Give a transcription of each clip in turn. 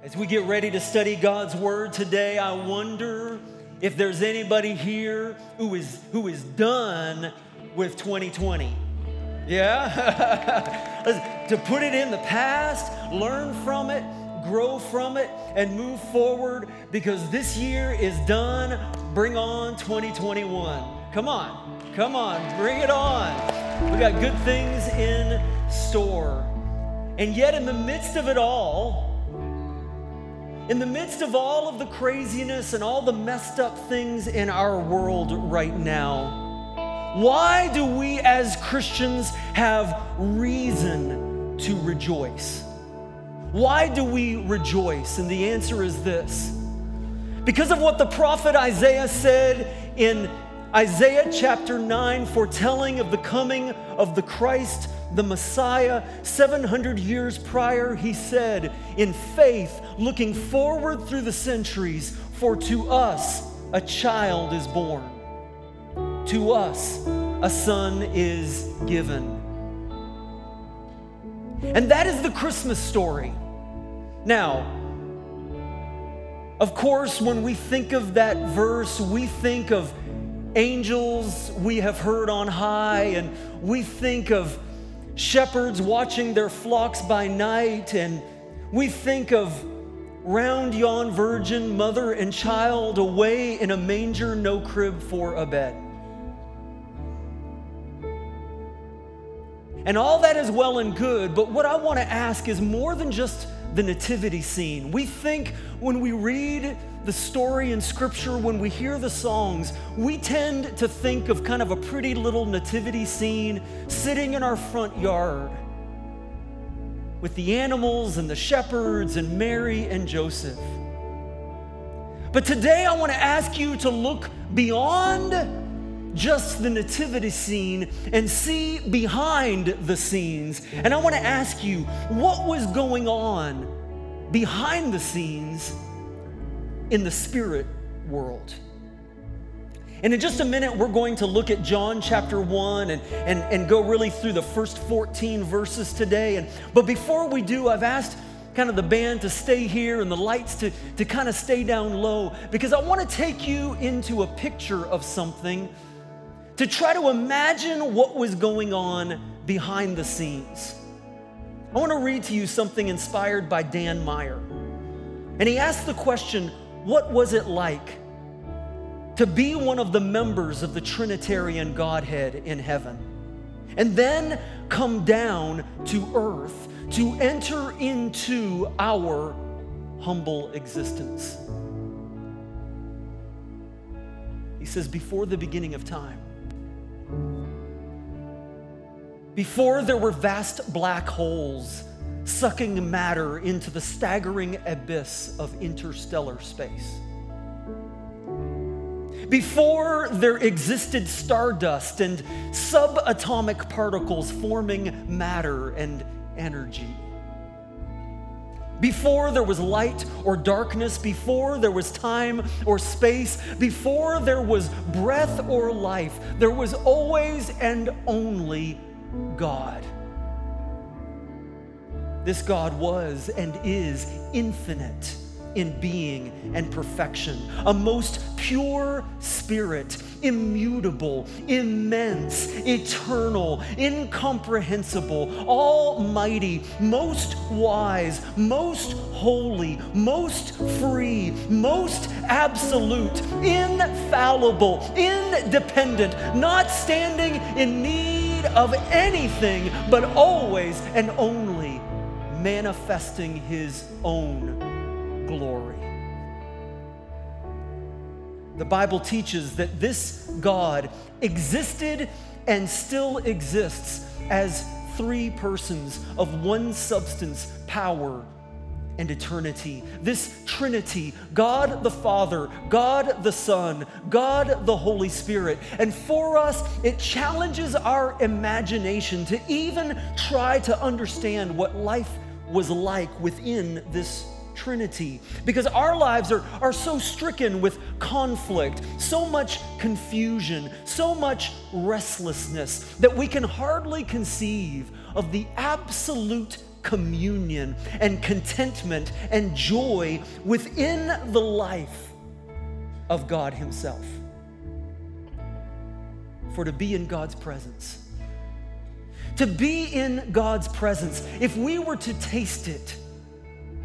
As we get ready to study God's word today, I wonder if there's anybody here who is who is done with 2020. Yeah? to put it in the past, learn from it, grow from it, and move forward because this year is done. Bring on 2021. Come on. Come on. Bring it on. We got good things in store. And yet, in the midst of it all, in the midst of all of the craziness and all the messed up things in our world right now, why do we as Christians have reason to rejoice? Why do we rejoice? And the answer is this because of what the prophet Isaiah said in Isaiah chapter 9, foretelling of the coming of the Christ the Messiah, 700 years prior, he said, in faith, looking forward through the centuries, for to us a child is born, to us a son is given. And that is the Christmas story. Now, of course, when we think of that verse, we think of angels we have heard on high, and we think of shepherds watching their flocks by night, and we think of round yon virgin, mother and child away in a manger, no crib for a bed. And all that is well and good, but what I want to ask is more than just the nativity scene. We think when we read the story in Scripture, when we hear the songs, we tend to think of kind of a pretty little nativity scene sitting in our front yard with the animals and the shepherds and Mary and Joseph. But today I want to ask you to look beyond just the nativity scene and see behind the scenes. And I want to ask you what was going on behind the scenes in the spirit world. And in just a minute, we're going to look at John chapter 1 and, and, and go really through the first 14 verses today. And, but before we do, I've asked kind of the band to stay here and the lights to, to kind of stay down low because I want to take you into a picture of something to try to imagine what was going on behind the scenes. I want to read to you something inspired by Dan Meyer. And he asked the question what was it like to be one of the members of the Trinitarian Godhead in heaven? And then come down to earth to enter into our humble existence. He says, before the beginning of time, before there were vast black holes sucking matter into the staggering abyss of interstellar space. Before there existed stardust and subatomic particles forming matter and energy. Before there was light or darkness, before there was time or space, before there was breath or life, there was always and only God. This God was and is infinite in being and perfection, a most pure spirit, immutable, immense, eternal, incomprehensible, almighty, most wise, most holy, most free, most absolute, infallible, independent, not standing in need of anything, but always and only manifesting his own glory. The Bible teaches that this God existed and still exists as three persons of one substance, power, and eternity. This Trinity, God the Father, God the Son, God the Holy Spirit. And for us, it challenges our imagination to even try to understand what life was like within this Trinity. Because our lives are, are so stricken with conflict, so much confusion, so much restlessness that we can hardly conceive of the absolute communion and contentment and joy within the life of God Himself. For to be in God's presence, to be in God's presence, if we were to taste it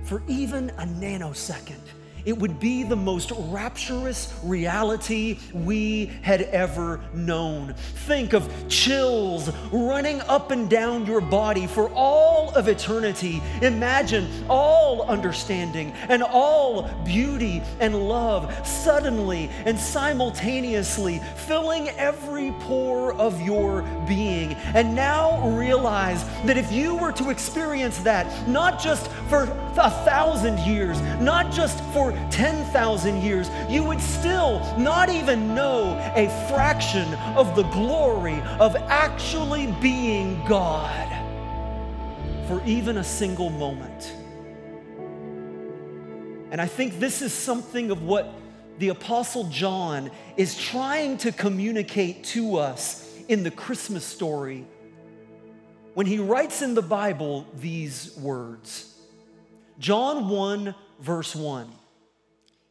for even a nanosecond, it would be the most rapturous reality we had ever known. Think of chills running up and down your body for all of eternity. Imagine all understanding and all beauty and love suddenly and simultaneously filling every pore of your being. And now realize that if you were to experience that, not just for a thousand years, not just for 10,000 years, you would still not even know a fraction of the glory of actually being God for even a single moment. And I think this is something of what the Apostle John is trying to communicate to us in the Christmas story when he writes in the Bible these words. John 1, verse 1.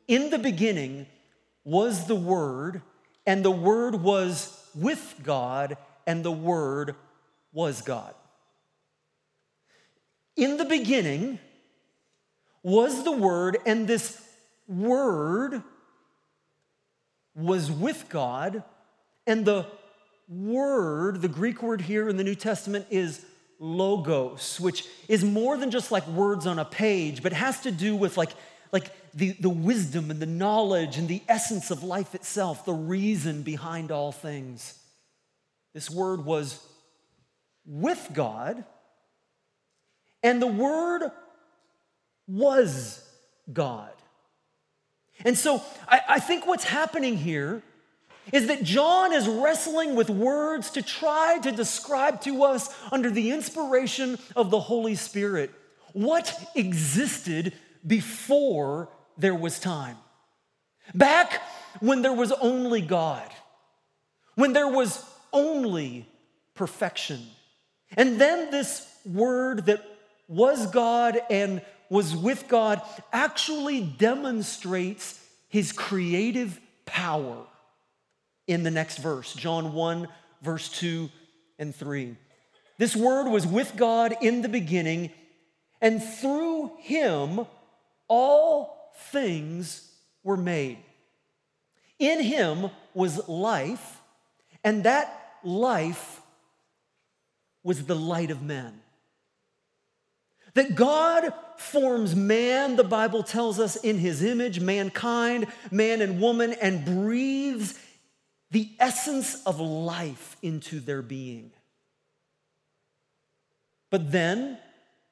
In the beginning was the Word, and the Word was with God, and the Word was God. In the beginning was the Word, and this Word was with God, and the Word, the Greek word here in the New Testament is logos, which is more than just like words on a page, but has to do with like, like the, the wisdom and the knowledge and the essence of life itself, the reason behind all things. This word was with God, and the word was God. And so I, I think what's happening here is that John is wrestling with words to try to describe to us, under the inspiration of the Holy Spirit, what existed before there was time. Back when there was only God, when there was only perfection. And then this word that was God and was with God actually demonstrates his creative power in the next verse, John 1, verse 2 and 3. This word was with God in the beginning, and through him all things were made. In him was life, and that life was the light of men. That God forms man, the Bible tells us, in his image, mankind, man and woman, and breathes the essence of life into their being. But then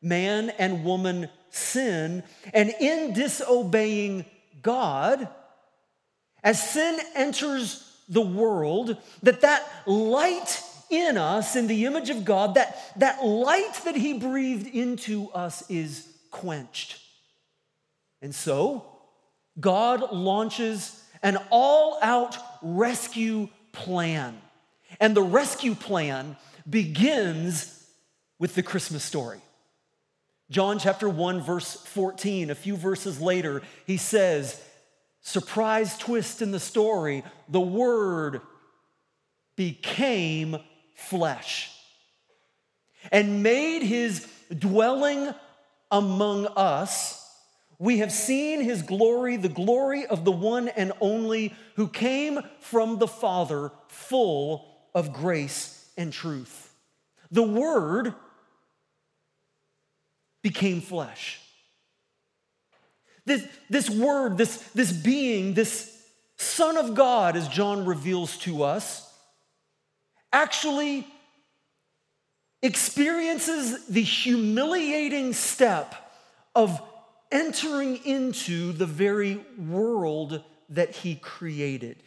man and woman sin, and in disobeying God, as sin enters the world, that that light in us, in the image of God, that, that light that He breathed into us is quenched. And so, God launches an all out rescue plan. And the rescue plan begins with the Christmas story. John chapter 1, verse 14, a few verses later, he says, surprise twist in the story, the Word became flesh and made his dwelling among us we have seen his glory, the glory of the one and only who came from the Father, full of grace and truth. The Word became flesh. This, this Word, this, this being, this Son of God, as John reveals to us, actually experiences the humiliating step of entering into the very world that he created.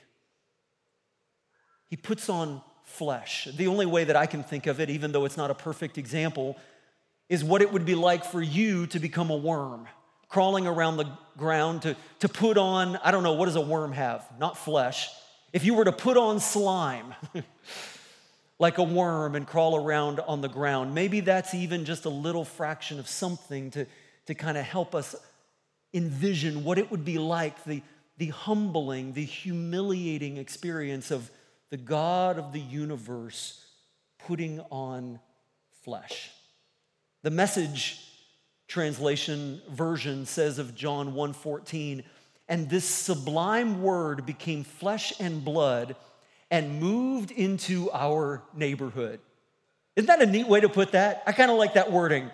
He puts on flesh. The only way that I can think of it, even though it's not a perfect example, is what it would be like for you to become a worm, crawling around the ground to, to put on, I don't know, what does a worm have? Not flesh. If you were to put on slime, like a worm and crawl around on the ground. Maybe that's even just a little fraction of something to, to kind of help us envision what it would be like the, the humbling, the humiliating experience of the God of the universe putting on flesh. The message translation version says of John 1:14, and this sublime word became flesh and blood and moved into our neighborhood. Isn't that a neat way to put that? I kind of like that wording.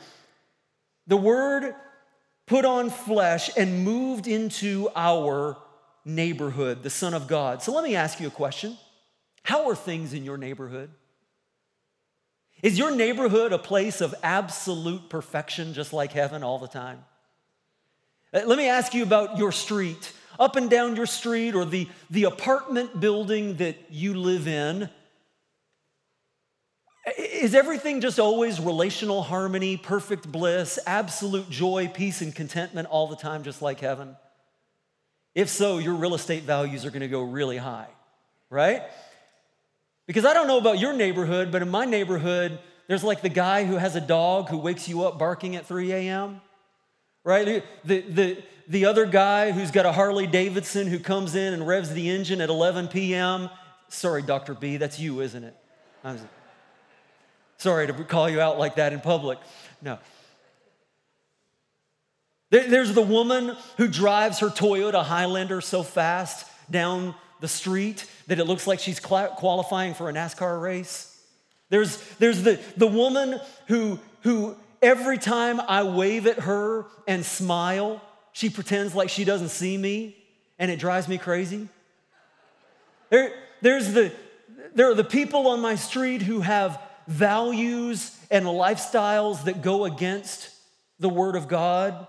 The word put on flesh and moved into our neighborhood, the Son of God. So let me ask you a question How are things in your neighborhood? Is your neighborhood a place of absolute perfection, just like heaven all the time? Uh, let me ask you about your street. Up and down your street, or the, the apartment building that you live in, is everything just always relational harmony, perfect bliss, absolute joy, peace, and contentment all the time, just like heaven? If so, your real estate values are to go really high, right? Because I don't know about your neighborhood, but in my neighborhood, there's like the guy who has a dog who wakes you up barking at 3 a.m., right? The, the, the other guy who's got a Harley Davidson who comes in and revs the engine at 11 p.m. Sorry, Dr. B, that's you, isn't it? I'm sorry to call you out like that in public. No. There's the woman who drives her Toyota Highlander so fast down the street that it looks like she's qualifying for a NASCAR race. There's, there's the, the woman who, who every time I wave at her and smile, she pretends like she doesn't see me and it drives me crazy. There, there's the, there are the people on my street who have values and lifestyles that go against the Word of God.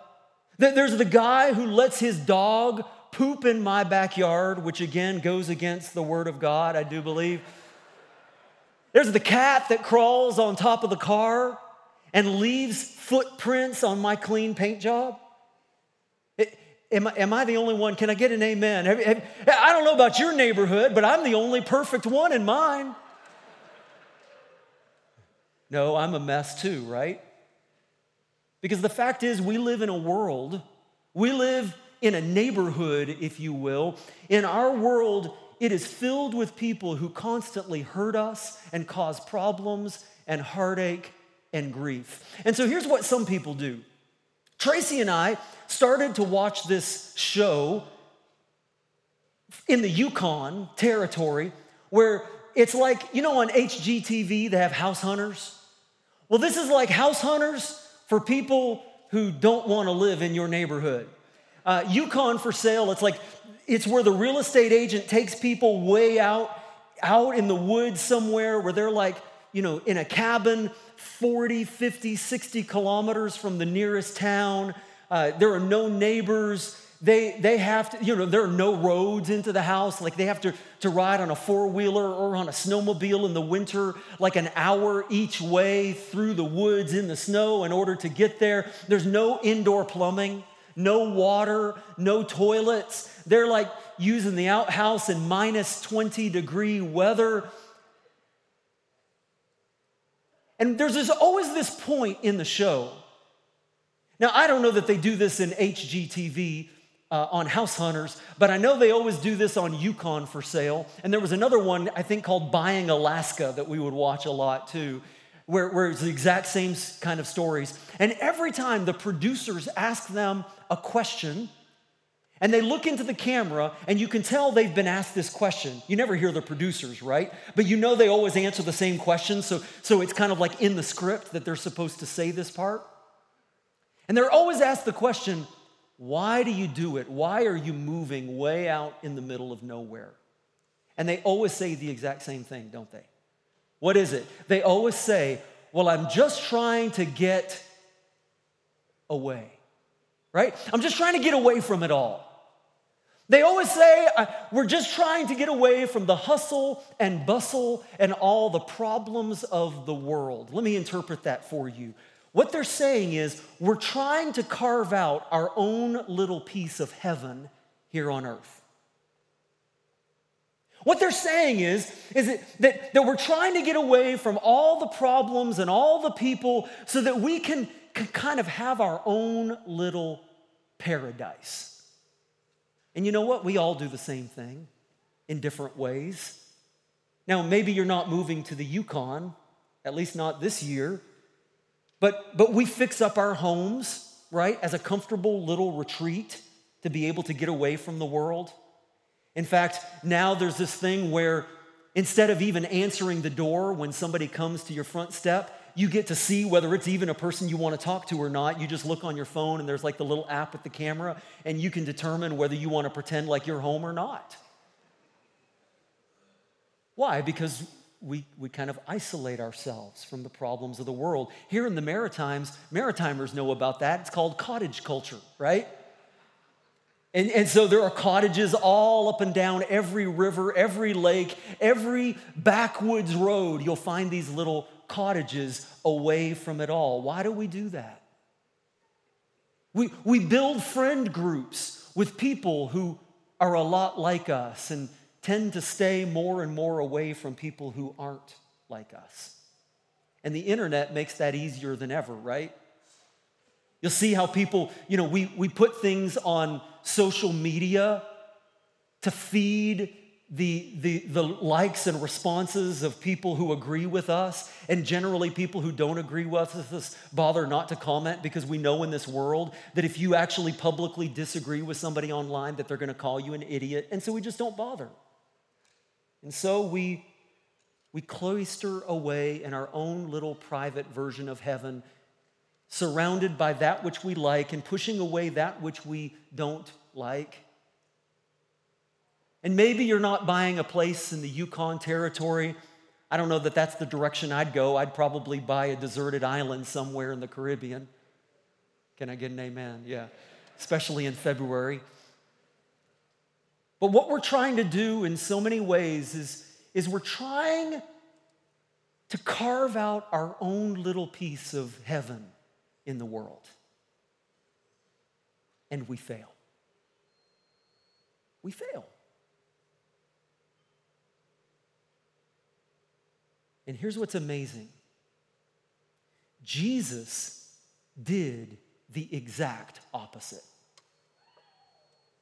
There's the guy who lets his dog poop in my backyard, which again goes against the word of God, I do believe. There's the cat that crawls on top of the car and leaves footprints on my clean paint job. am, I, am I the only one? Can I get an amen? Have, have, I don't know about your neighborhood, but I'm the only perfect one in mine. No, I'm a mess too, right? Because the fact is, we live in a world, we live in a neighborhood, if you will. In our world, it is filled with people who constantly hurt us and cause problems and heartache and grief. And so here's what some people do Tracy and I started to watch this show in the Yukon territory where it's like, you know, on HGTV, they have house hunters. Well, this is like house hunters for people who don't want to live in your neighborhood. Uh, Yukon for sale, it's like, it's where the real estate agent takes people way out, out in the woods somewhere where they're like, you know, in a cabin 40, 50, 60 kilometers from the nearest town. Uh, there are no neighbors. They, they have to, you know, there are no roads into the house. Like they have to, to ride on a four wheeler or on a snowmobile in the winter, like an hour each way through the woods in the snow in order to get there. There's no indoor plumbing no water, no toilets. They're like using the outhouse in minus 20 degree weather. And there's this, always this point in the show. Now, I don't know that they do this in HGTV uh, on House Hunters, but I know they always do this on Yukon for sale. And there was another one, I think, called Buying Alaska that we would watch a lot too where, where it's the exact same kind of stories. And every time the producers ask them a question, and they look into the camera, and you can tell they've been asked this question. You never hear the producers, right? But you know they always answer the same question, so, so it's kind of like in the script that they're supposed to say this part. And they're always asked the question, why do you do it? Why are you moving way out in the middle of nowhere? And they always say the exact same thing, don't they? What is it? They always say, Well, I'm just trying to get away, right? I'm just trying to get away from it all. They always say, We're just trying to get away from the hustle and bustle and all the problems of the world. Let me interpret that for you. What they're saying is, we're trying to carve out our own little piece of heaven here on earth. What they're saying is, is that, that, that we're trying to get away from all the problems and all the people so that we can, can kind of have our own little paradise. And you know what? We all do the same thing in different ways. Now, maybe you're not moving to the Yukon, at least not this year, but, but we fix up our homes, right, as a comfortable little retreat to be able to get away from the world. In fact, now there's this thing where instead of even answering the door when somebody comes to your front step, you get to see whether it's even a person you want to talk to or not. You just look on your phone and there's like the little app with the camera, and you can determine whether you want to pretend like you're home or not. Why? Because we, we kind of isolate ourselves from the problems of the world. Here in the Maritimes, Maritimers know about that. It's called cottage culture, right? And, and so there are cottages all up and down every river, every lake, every backwoods road. You'll find these little cottages away from it all. Why do we do that? We, we build friend groups with people who are a lot like us and tend to stay more and more away from people who aren't like us. And the internet makes that easier than ever, right? You'll see how people, you know, we, we put things on social media to feed the, the, the likes and responses of people who agree with us. And generally, people who don't agree with us bother not to comment because we know in this world that if you actually publicly disagree with somebody online, that they're going to call you an idiot. And so we just don't bother. And so we, we cloister away in our own little private version of heaven surrounded by that which we like and pushing away that which we don't like. And maybe you're not buying a place in the Yukon territory. I don't know that that's the direction I'd go. I'd probably buy a deserted island somewhere in the Caribbean. Can I get an amen? Yeah, especially in February. But what we're trying to do in so many ways is, is we're trying to carve out our own little piece of heaven in the world. And we fail. We fail. And here's what's amazing Jesus did the exact opposite.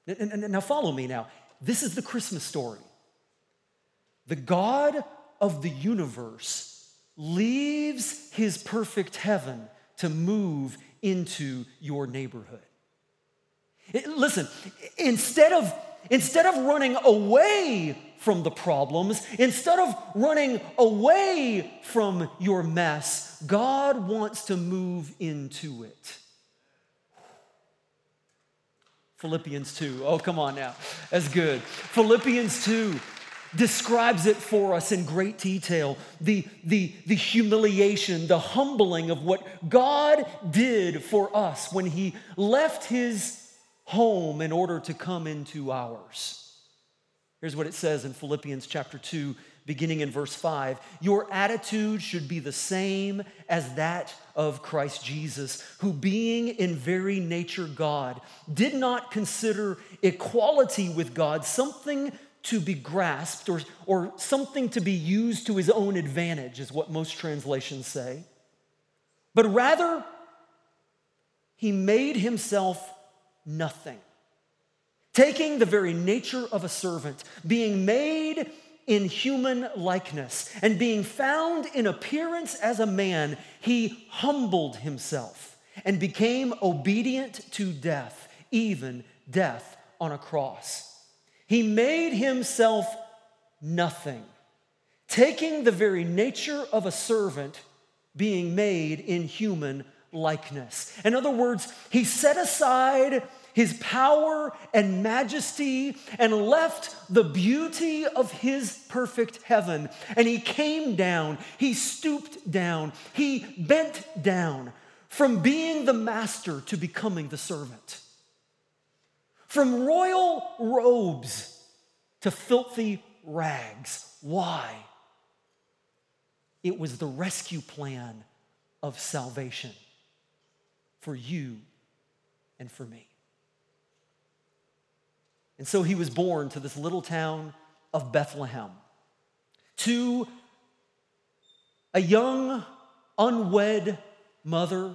And now, follow me now. This is the Christmas story. The God of the universe leaves his perfect heaven to move into your neighborhood. Listen, instead of, instead of running away from the problems, instead of running away from your mess, God wants to move into it. Philippians 2. Oh, come on now. That's good. Philippians 2 describes it for us in great detail the, the, the humiliation, the humbling of what God did for us when He left His home in order to come into ours. Here's what it says in Philippians chapter 2, beginning in verse 5 Your attitude should be the same as that of Christ Jesus, who, being in very nature God, did not consider equality with God something to be grasped or, or something to be used to his own advantage, is what most translations say. But rather, he made himself nothing, taking the very nature of a servant, being made in human likeness, and being found in appearance as a man, he humbled himself and became obedient to death, even death on a cross. He made himself nothing, taking the very nature of a servant, being made in human likeness. In other words, he set aside his power and majesty and left the beauty of his perfect heaven. And he came down, he stooped down, he bent down from being the master to becoming the servant. From royal robes to filthy rags. Why? It was the rescue plan of salvation for you and for me. And so he was born to this little town of Bethlehem to a young, unwed mother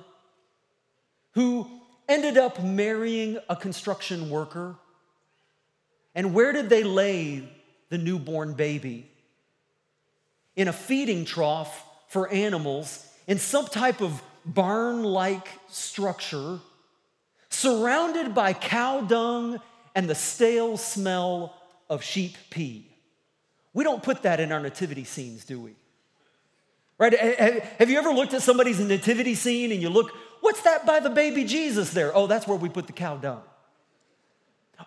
who ended up marrying a construction worker. And where did they lay the newborn baby? In a feeding trough for animals in some type of barn like structure, surrounded by cow dung and the stale smell of sheep pee. We don't put that in our nativity scenes, do we? Right? Have you ever looked at somebody's nativity scene and you look, what's that by the baby Jesus there? Oh, that's where we put the cow dung.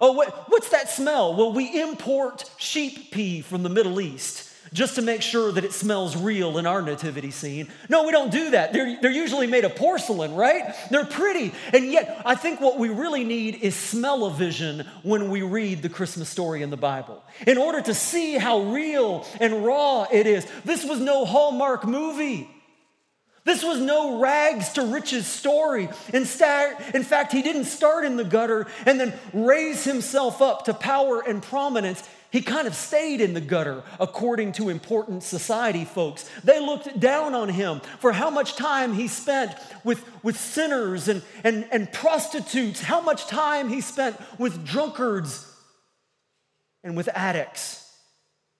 Oh, what, what's that smell? Well, we import sheep pee from the Middle East just to make sure that it smells real in our nativity scene. No, we don't do that. They're, they're usually made of porcelain, right? They're pretty. And yet, I think what we really need is smell-o-vision when we read the Christmas story in the Bible. In order to see how real and raw it is. This was no Hallmark movie. This was no rags to riches story. In fact, he didn't start in the gutter and then raise himself up to power and prominence. He kind of stayed in the gutter, according to important society folks. They looked down on him for how much time he spent with, with sinners and, and, and prostitutes, how much time he spent with drunkards and with addicts.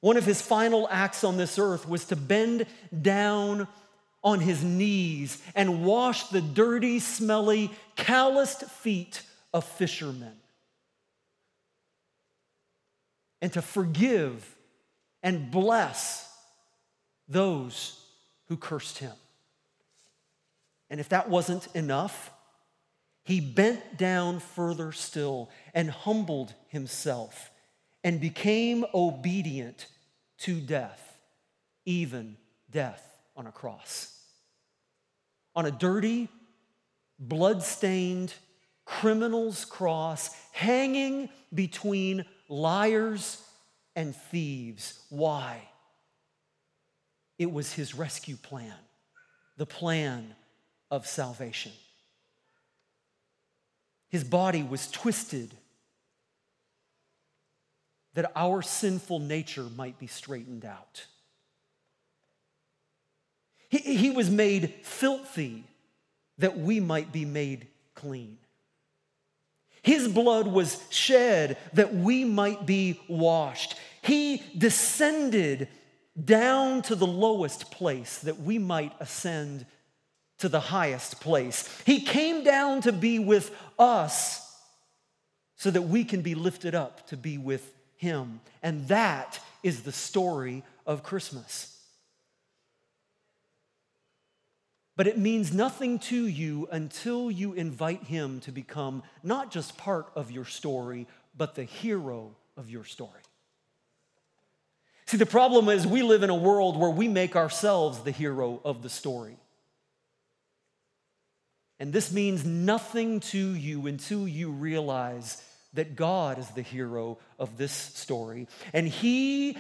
One of his final acts on this earth was to bend down on his knees and wash the dirty, smelly, calloused feet of fishermen and to forgive and bless those who cursed him. And if that wasn't enough, he bent down further still and humbled himself and became obedient to death, even death on a cross. On a dirty, blood-stained criminal's cross, hanging between liars and thieves. Why? It was his rescue plan, the plan of salvation. His body was twisted that our sinful nature might be straightened out. He, he was made filthy that we might be made clean. His blood was shed that we might be washed. He descended down to the lowest place that we might ascend to the highest place. He came down to be with us so that we can be lifted up to be with Him. And that is the story of Christmas. But it means nothing to you until you invite him to become not just part of your story, but the hero of your story. See, the problem is we live in a world where we make ourselves the hero of the story. And this means nothing to you until you realize that God is the hero of this story. And He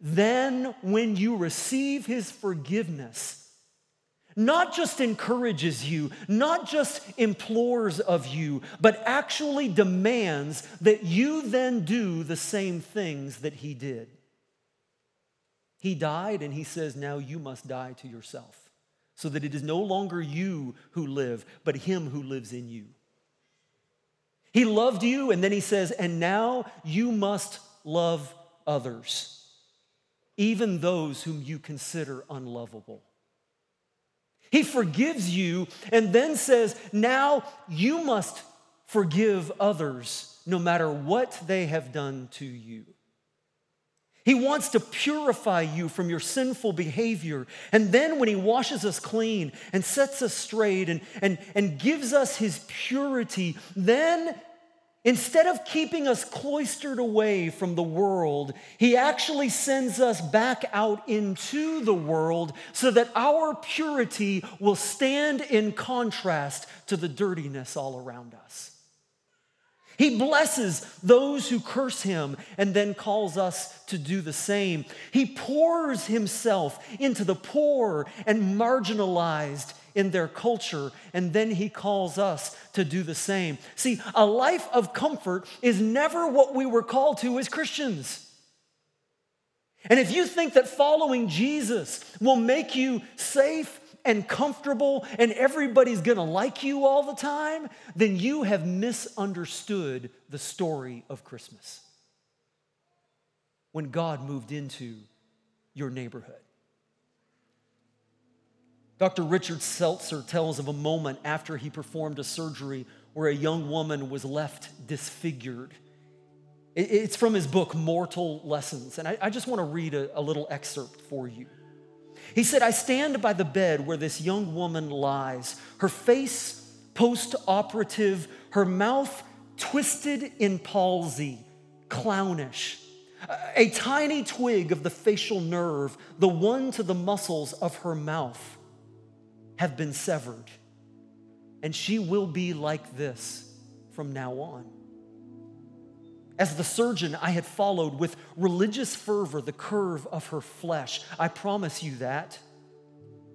then, when you receive His forgiveness, not just encourages you, not just implores of you, but actually demands that you then do the same things that he did. He died, and he says, Now you must die to yourself, so that it is no longer you who live, but him who lives in you. He loved you, and then he says, And now you must love others, even those whom you consider unlovable. He forgives you and then says, Now you must forgive others no matter what they have done to you. He wants to purify you from your sinful behavior. And then, when He washes us clean and sets us straight and, and, and gives us His purity, then Instead of keeping us cloistered away from the world, he actually sends us back out into the world so that our purity will stand in contrast to the dirtiness all around us. He blesses those who curse him and then calls us to do the same. He pours himself into the poor and marginalized in their culture, and then he calls us to do the same. See, a life of comfort is never what we were called to as Christians. And if you think that following Jesus will make you safe and comfortable and everybody's gonna like you all the time, then you have misunderstood the story of Christmas. When God moved into your neighborhood. Dr. Richard Selzer tells of a moment after he performed a surgery where a young woman was left disfigured. It's from his book, Mortal Lessons. And I, just want to read a, little excerpt for you. He said, I stand by the bed where this young woman lies, her face post operative, her mouth twisted in palsy, clownish. A tiny twig of the facial nerve, the one to the muscles of her mouth, have been severed. And she will be like this from now on. As the surgeon, I had followed with religious fervor the curve of her flesh. I promise you that.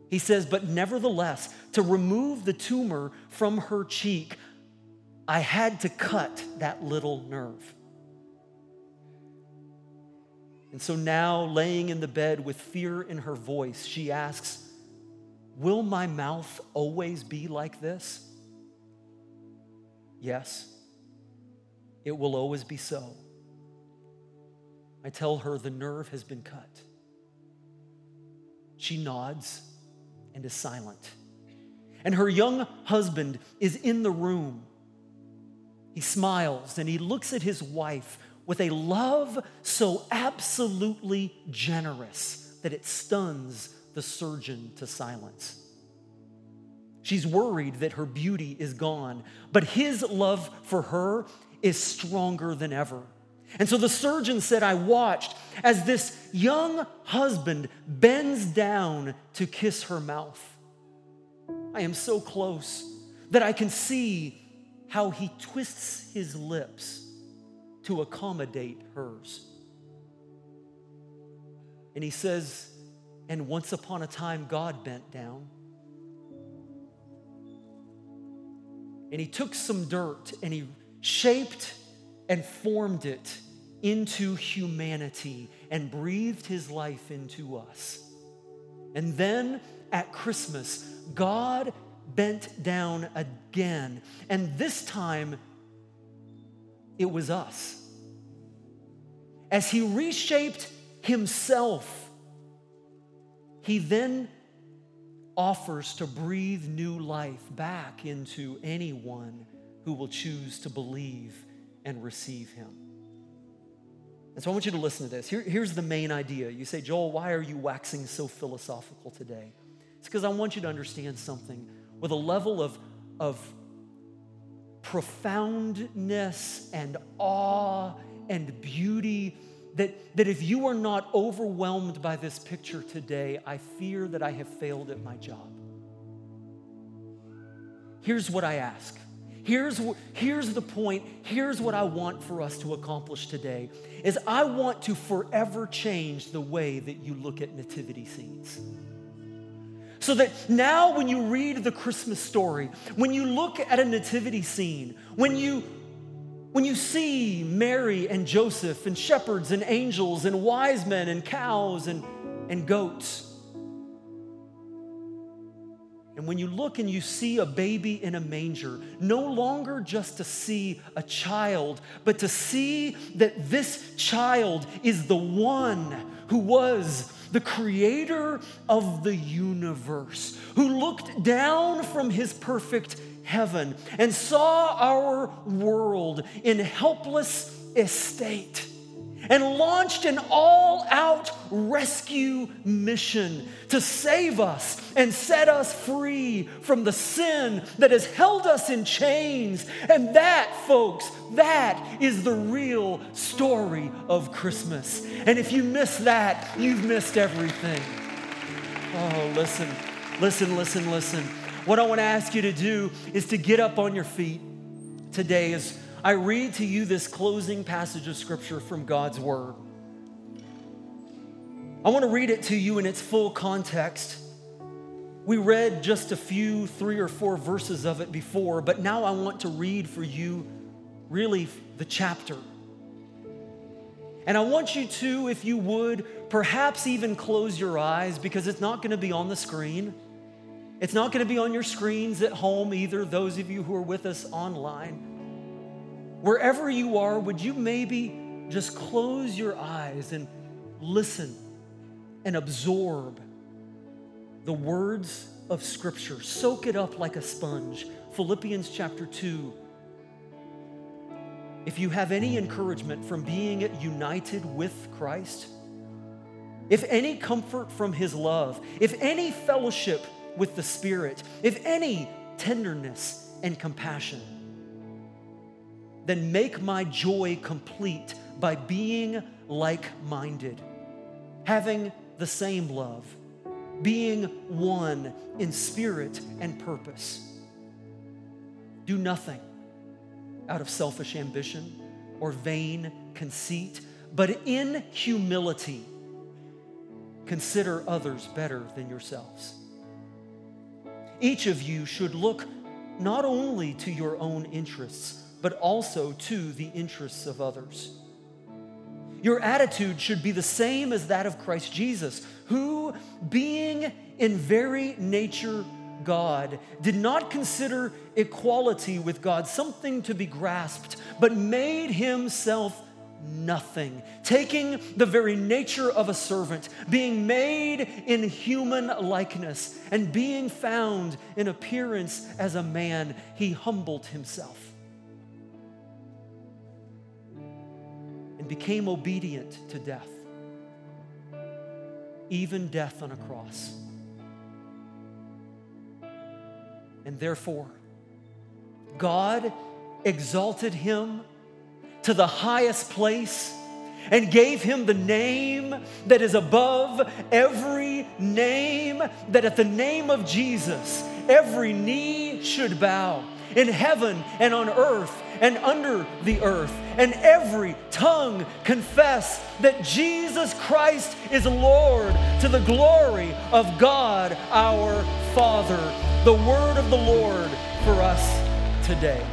He says, but nevertheless, to remove the tumor from her cheek, I had to cut that little nerve. And so now, laying in the bed with fear in her voice, she asks, Will my mouth always be like this? Yes, it will always be so. I tell her the nerve has been cut. She nods and is silent. And her young husband is in the room. He smiles and he looks at his wife with a love so absolutely generous that it stuns the surgeon to silence. She's worried that her beauty is gone, but his love for her is stronger than ever. And so the surgeon said, I watched as this young husband bends down to kiss her mouth. I am so close that I can see how he twists his lips to accommodate hers. And he says, and once upon a time, God bent down. And he took some dirt and he shaped and formed it into humanity and breathed his life into us. And then at Christmas, God bent down again. And this time, it was us. As he reshaped himself he then offers to breathe new life back into anyone who will choose to believe and receive him. And so I want you to listen to this. Here, here's the main idea. You say, Joel, why are you waxing so philosophical today? It's because I want you to understand something with a level of, of profoundness and awe and beauty that, that if you are not overwhelmed by this picture today, I fear that I have failed at my job. Here's what I ask. Here's, here's the point. Here's what I want for us to accomplish today is I want to forever change the way that you look at nativity scenes. So that now when you read the Christmas story, when you look at a nativity scene, when you when you see Mary and Joseph and shepherds and angels and wise men and cows and, and goats, and when you look and you see a baby in a manger, no longer just to see a child, but to see that this child is the one who was the creator of the universe, who looked down from his perfect heaven and saw our world in helpless estate and launched an all out rescue mission to save us and set us free from the sin that has held us in chains. And that, folks, that is the real story of Christmas. And if you miss that, you've missed everything. Oh, listen, listen, listen, listen. What I want to ask you to do is to get up on your feet today as I read to you this closing passage of scripture from God's Word. I want to read it to you in its full context. We read just a few, three or four verses of it before, but now I want to read for you really the chapter. And I want you to, if you would, perhaps even close your eyes because it's not going to be on the screen. It's not going to be on your screens at home either, those of you who are with us online. Wherever you are, would you maybe just close your eyes and listen and absorb the words of Scripture? Soak it up like a sponge. Philippians chapter 2 if you have any encouragement from being united with Christ, if any comfort from his love, if any fellowship with the Spirit, if any tenderness and compassion, then make my joy complete by being like minded, having the same love, being one in spirit and purpose. Do nothing out of selfish ambition or vain conceit, but in humility, consider others better than yourselves. Each of you should look not only to your own interests, but also to the interests of others. Your attitude should be the same as that of Christ Jesus, who, being in very nature God, did not consider equality with God something to be grasped, but made himself nothing, taking the very nature of a servant, being made in human likeness, and being found in appearance as a man, he humbled himself and became obedient to death, even death on a cross. And therefore, God exalted him to the highest place and gave him the name that is above every name, that at the name of Jesus, every knee should bow in heaven and on earth and under the earth, and every tongue confess that Jesus Christ is Lord to the glory of God our Father. The word of the Lord for us today.